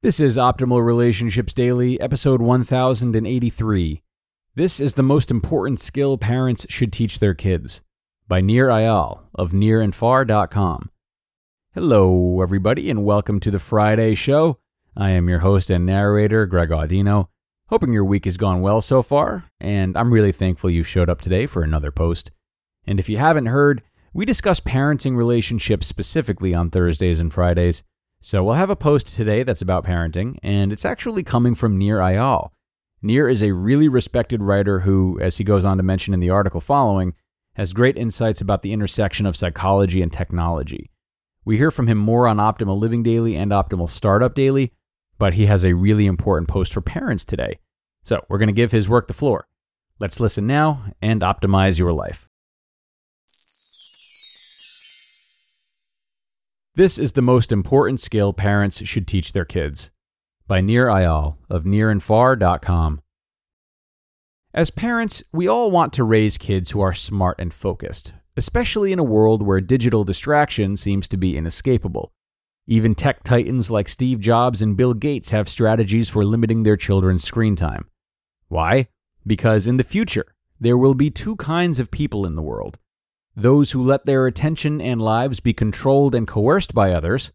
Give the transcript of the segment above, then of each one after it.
This is Optimal Relationships Daily, episode 1083. This is the most important skill parents should teach their kids by Nir Eyal of nirandfar.com. Hello, everybody, and welcome to the Friday show. I am your host and narrator, Greg Audino. Hoping your week has gone well so far, and I'm really thankful you showed up today for another post. And if you haven't heard, we discuss parenting relationships specifically on Thursdays and Fridays. So we'll have a post today that's about parenting, and it's actually coming from Nir Eyal. Nir is a really respected writer who, as he goes on to mention in the article following, has great insights about the intersection of psychology and technology. We hear from him more on Optimal Living Daily and Optimal Startup Daily, but he has a really important post for parents today. So we're going to give his work the floor. Let's listen now and optimize your life. This is the most important skill parents should teach their kids. By Nir Eyal of nirandfar.com. As parents, we all want to raise kids who are smart and focused, especially in a world where digital distraction seems to be inescapable. Even tech titans like Steve Jobs and Bill Gates have strategies for limiting their children's screen time. Why? Because in the future, there will be two kinds of people in the world those who let their attention and lives be controlled and coerced by others,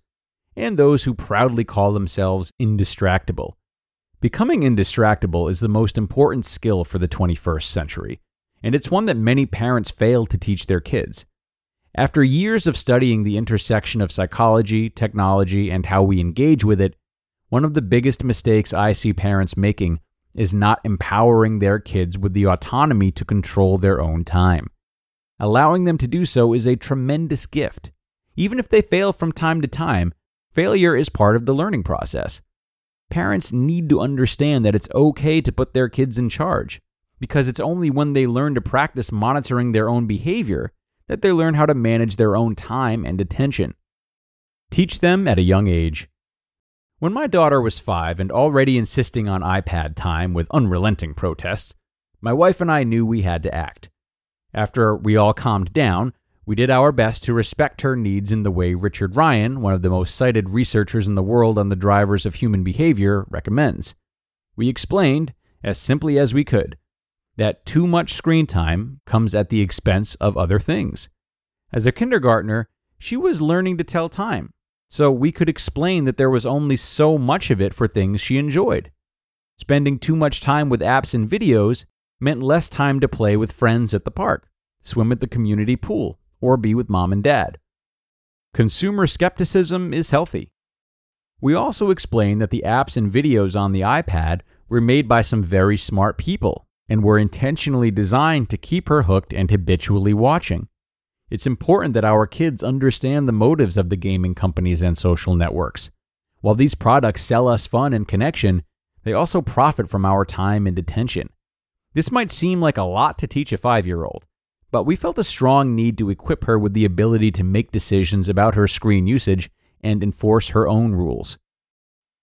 and those who proudly call themselves indistractable. Becoming indistractable is the most important skill for the 21st century, and it's one that many parents fail to teach their kids. After years of studying the intersection of psychology, technology, and how we engage with it, one of the biggest mistakes I see parents making is not empowering their kids with the autonomy to control their own time. Allowing them to do so is a tremendous gift. Even if they fail from time to time, failure is part of the learning process. Parents need to understand that it's okay to put their kids in charge, because it's only when they learn to practice monitoring their own behavior that they learn how to manage their own time and attention. Teach them at a young age. When my daughter was five and already insisting on iPad time with unrelenting protests, my wife and I knew we had to act. After we all calmed down, we did our best to respect her needs in the way Richard Ryan, one of the most cited researchers in the world on the drivers of human behavior, recommends. We explained, as simply as we could, that too much screen time comes at the expense of other things. As a kindergartner, she was learning to tell time, so we could explain that there was only so much of it for things she enjoyed. Spending too much time with apps and videos meant less time to play with friends at the park, swim at the community pool, or be with mom and dad. Consumer skepticism is healthy. We also explained that the apps and videos on the iPad were made by some very smart people and were intentionally designed to keep her hooked and habitually watching. It's important that our kids understand the motives of the gaming companies and social networks. While these products sell us fun and connection, they also profit from our time and attention. This might seem like a lot to teach a five year old, but we felt a strong need to equip her with the ability to make decisions about her screen usage and enforce her own rules.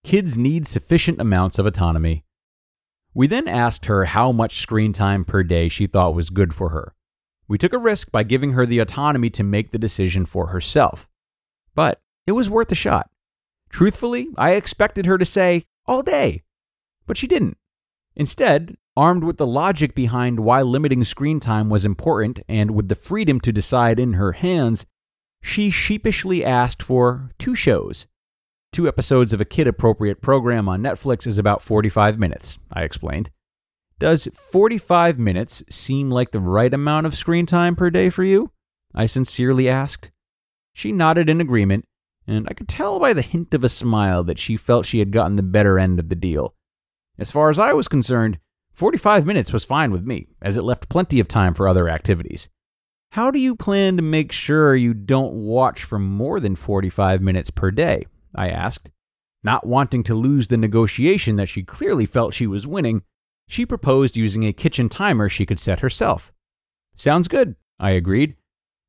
Kids need sufficient amounts of autonomy. We then asked her how much screen time per day she thought was good for her. We took a risk by giving her the autonomy to make the decision for herself. But it was worth a shot. Truthfully, I expected her to say, all day. But she didn't. Instead, Armed with the logic behind why limiting screen time was important and with the freedom to decide in her hands, she sheepishly asked for two shows. Two episodes of a kid appropriate program on Netflix is about 45 minutes, I explained. Does 45 minutes seem like the right amount of screen time per day for you? I sincerely asked. She nodded in agreement, and I could tell by the hint of a smile that she felt she had gotten the better end of the deal. As far as I was concerned, 45 minutes was fine with me, as it left plenty of time for other activities. How do you plan to make sure you don't watch for more than 45 minutes per day? I asked. Not wanting to lose the negotiation that she clearly felt she was winning, she proposed using a kitchen timer she could set herself. Sounds good, I agreed.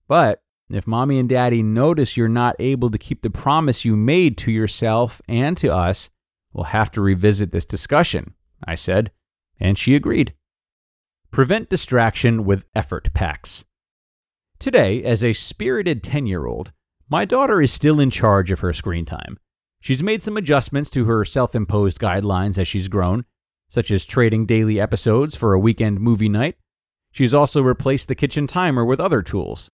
But if mommy and daddy notice you're not able to keep the promise you made to yourself and to us, we'll have to revisit this discussion, I said, and she agreed. Prevent distraction with effort pacts. Today, as a spirited 10 year old, my daughter is still in charge of her screen time. She's made some adjustments to her self imposed guidelines as she's grown, such as trading daily episodes for a weekend movie night. She's also replaced the kitchen timer with other tools.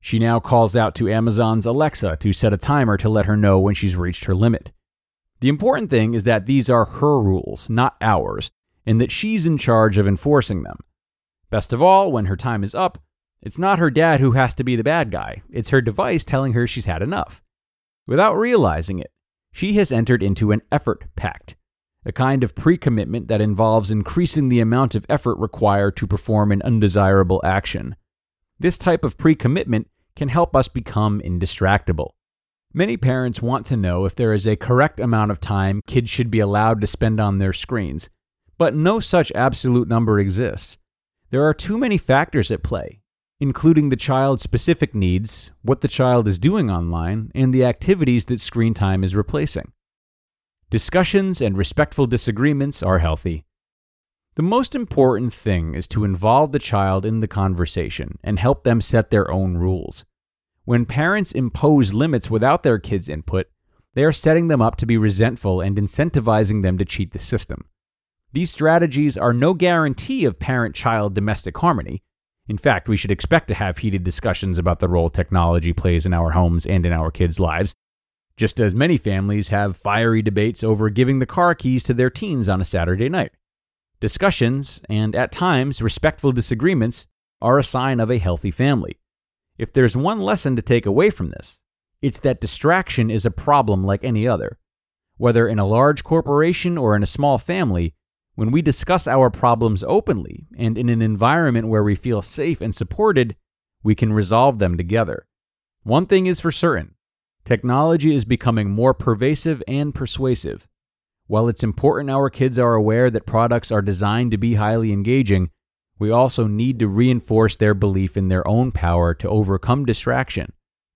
She now calls out to Amazon's Alexa to set a timer to let her know when she's reached her limit. The important thing is that these are her rules, not ours, and that she's in charge of enforcing them. Best of all, when her time is up, it's not her dad who has to be the bad guy, it's her device telling her she's had enough. Without realizing it, she has entered into an effort pact a kind of pre commitment that involves increasing the amount of effort required to perform an undesirable action. This type of pre commitment can help us become indistractable. Many parents want to know if there is a correct amount of time kids should be allowed to spend on their screens, but no such absolute number exists. There are too many factors at play, including the child's specific needs, what the child is doing online, and the activities that screen time is replacing. Discussions and respectful disagreements are healthy. The most important thing is to involve the child in the conversation and help them set their own rules. When parents impose limits without their kids' input, they are setting them up to be resentful and incentivizing them to cheat the system. These strategies are no guarantee of parent child domestic harmony. In fact, we should expect to have heated discussions about the role technology plays in our homes and in our kids' lives, just as many families have fiery debates over giving the car keys to their teens on a Saturday night. Discussions, and at times respectful disagreements, are a sign of a healthy family. If there's one lesson to take away from this, it's that distraction is a problem like any other. Whether in a large corporation or in a small family, when we discuss our problems openly and in an environment where we feel safe and supported, we can resolve them together. One thing is for certain Technology is becoming more pervasive and persuasive. While it's important our kids are aware that products are designed to be highly engaging, we also need to reinforce their belief in their own power to overcome distraction.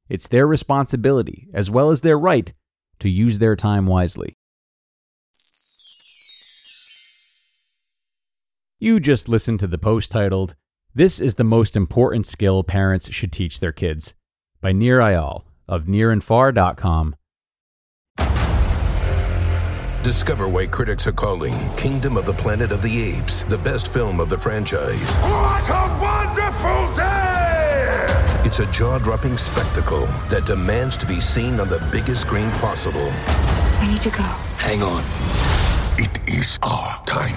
It's their responsibility, as well as their right, to use their time wisely. You just listened to the post titled, This is the Most Important Skill Parents Should Teach Their Kids by Nir Eyal of nirandfar.com. Discover why critics are calling Kingdom of the Planet of the Apes the best film of the franchise. What a wonderful day! It's a jaw dropping spectacle that demands to be seen on the biggest screen possible. We need to go. Hang on. It is our time.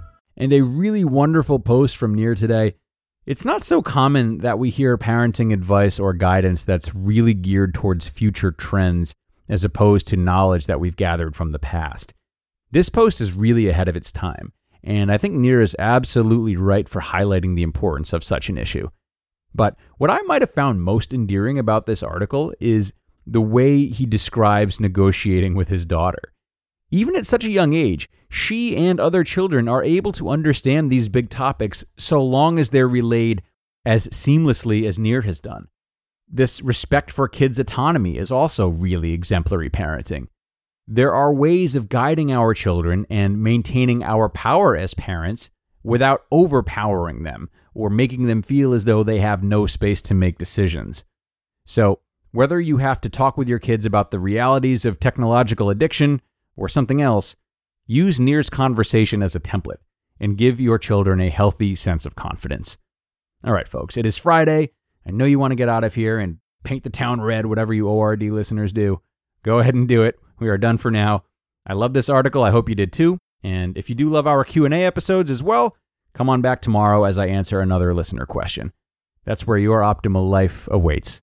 and a really wonderful post from Nir today. It's not so common that we hear parenting advice or guidance that's really geared towards future trends as opposed to knowledge that we've gathered from the past. This post is really ahead of its time, and I think Nir is absolutely right for highlighting the importance of such an issue. But what I might have found most endearing about this article is the way he describes negotiating with his daughter. Even at such a young age, she and other children are able to understand these big topics so long as they're relayed as seamlessly as Nir has done. This respect for kids' autonomy is also really exemplary parenting. There are ways of guiding our children and maintaining our power as parents without overpowering them or making them feel as though they have no space to make decisions. So, whether you have to talk with your kids about the realities of technological addiction or something else, use Nir's conversation as a template and give your children a healthy sense of confidence. All right, folks, it is Friday. I know you want to get out of here and paint the town red, whatever you ORD listeners do. Go ahead and do it. We are done for now. I love this article. I hope you did too. And if you do love our Q&A episodes as well, come on back tomorrow as I answer another listener question. That's where your optimal life awaits.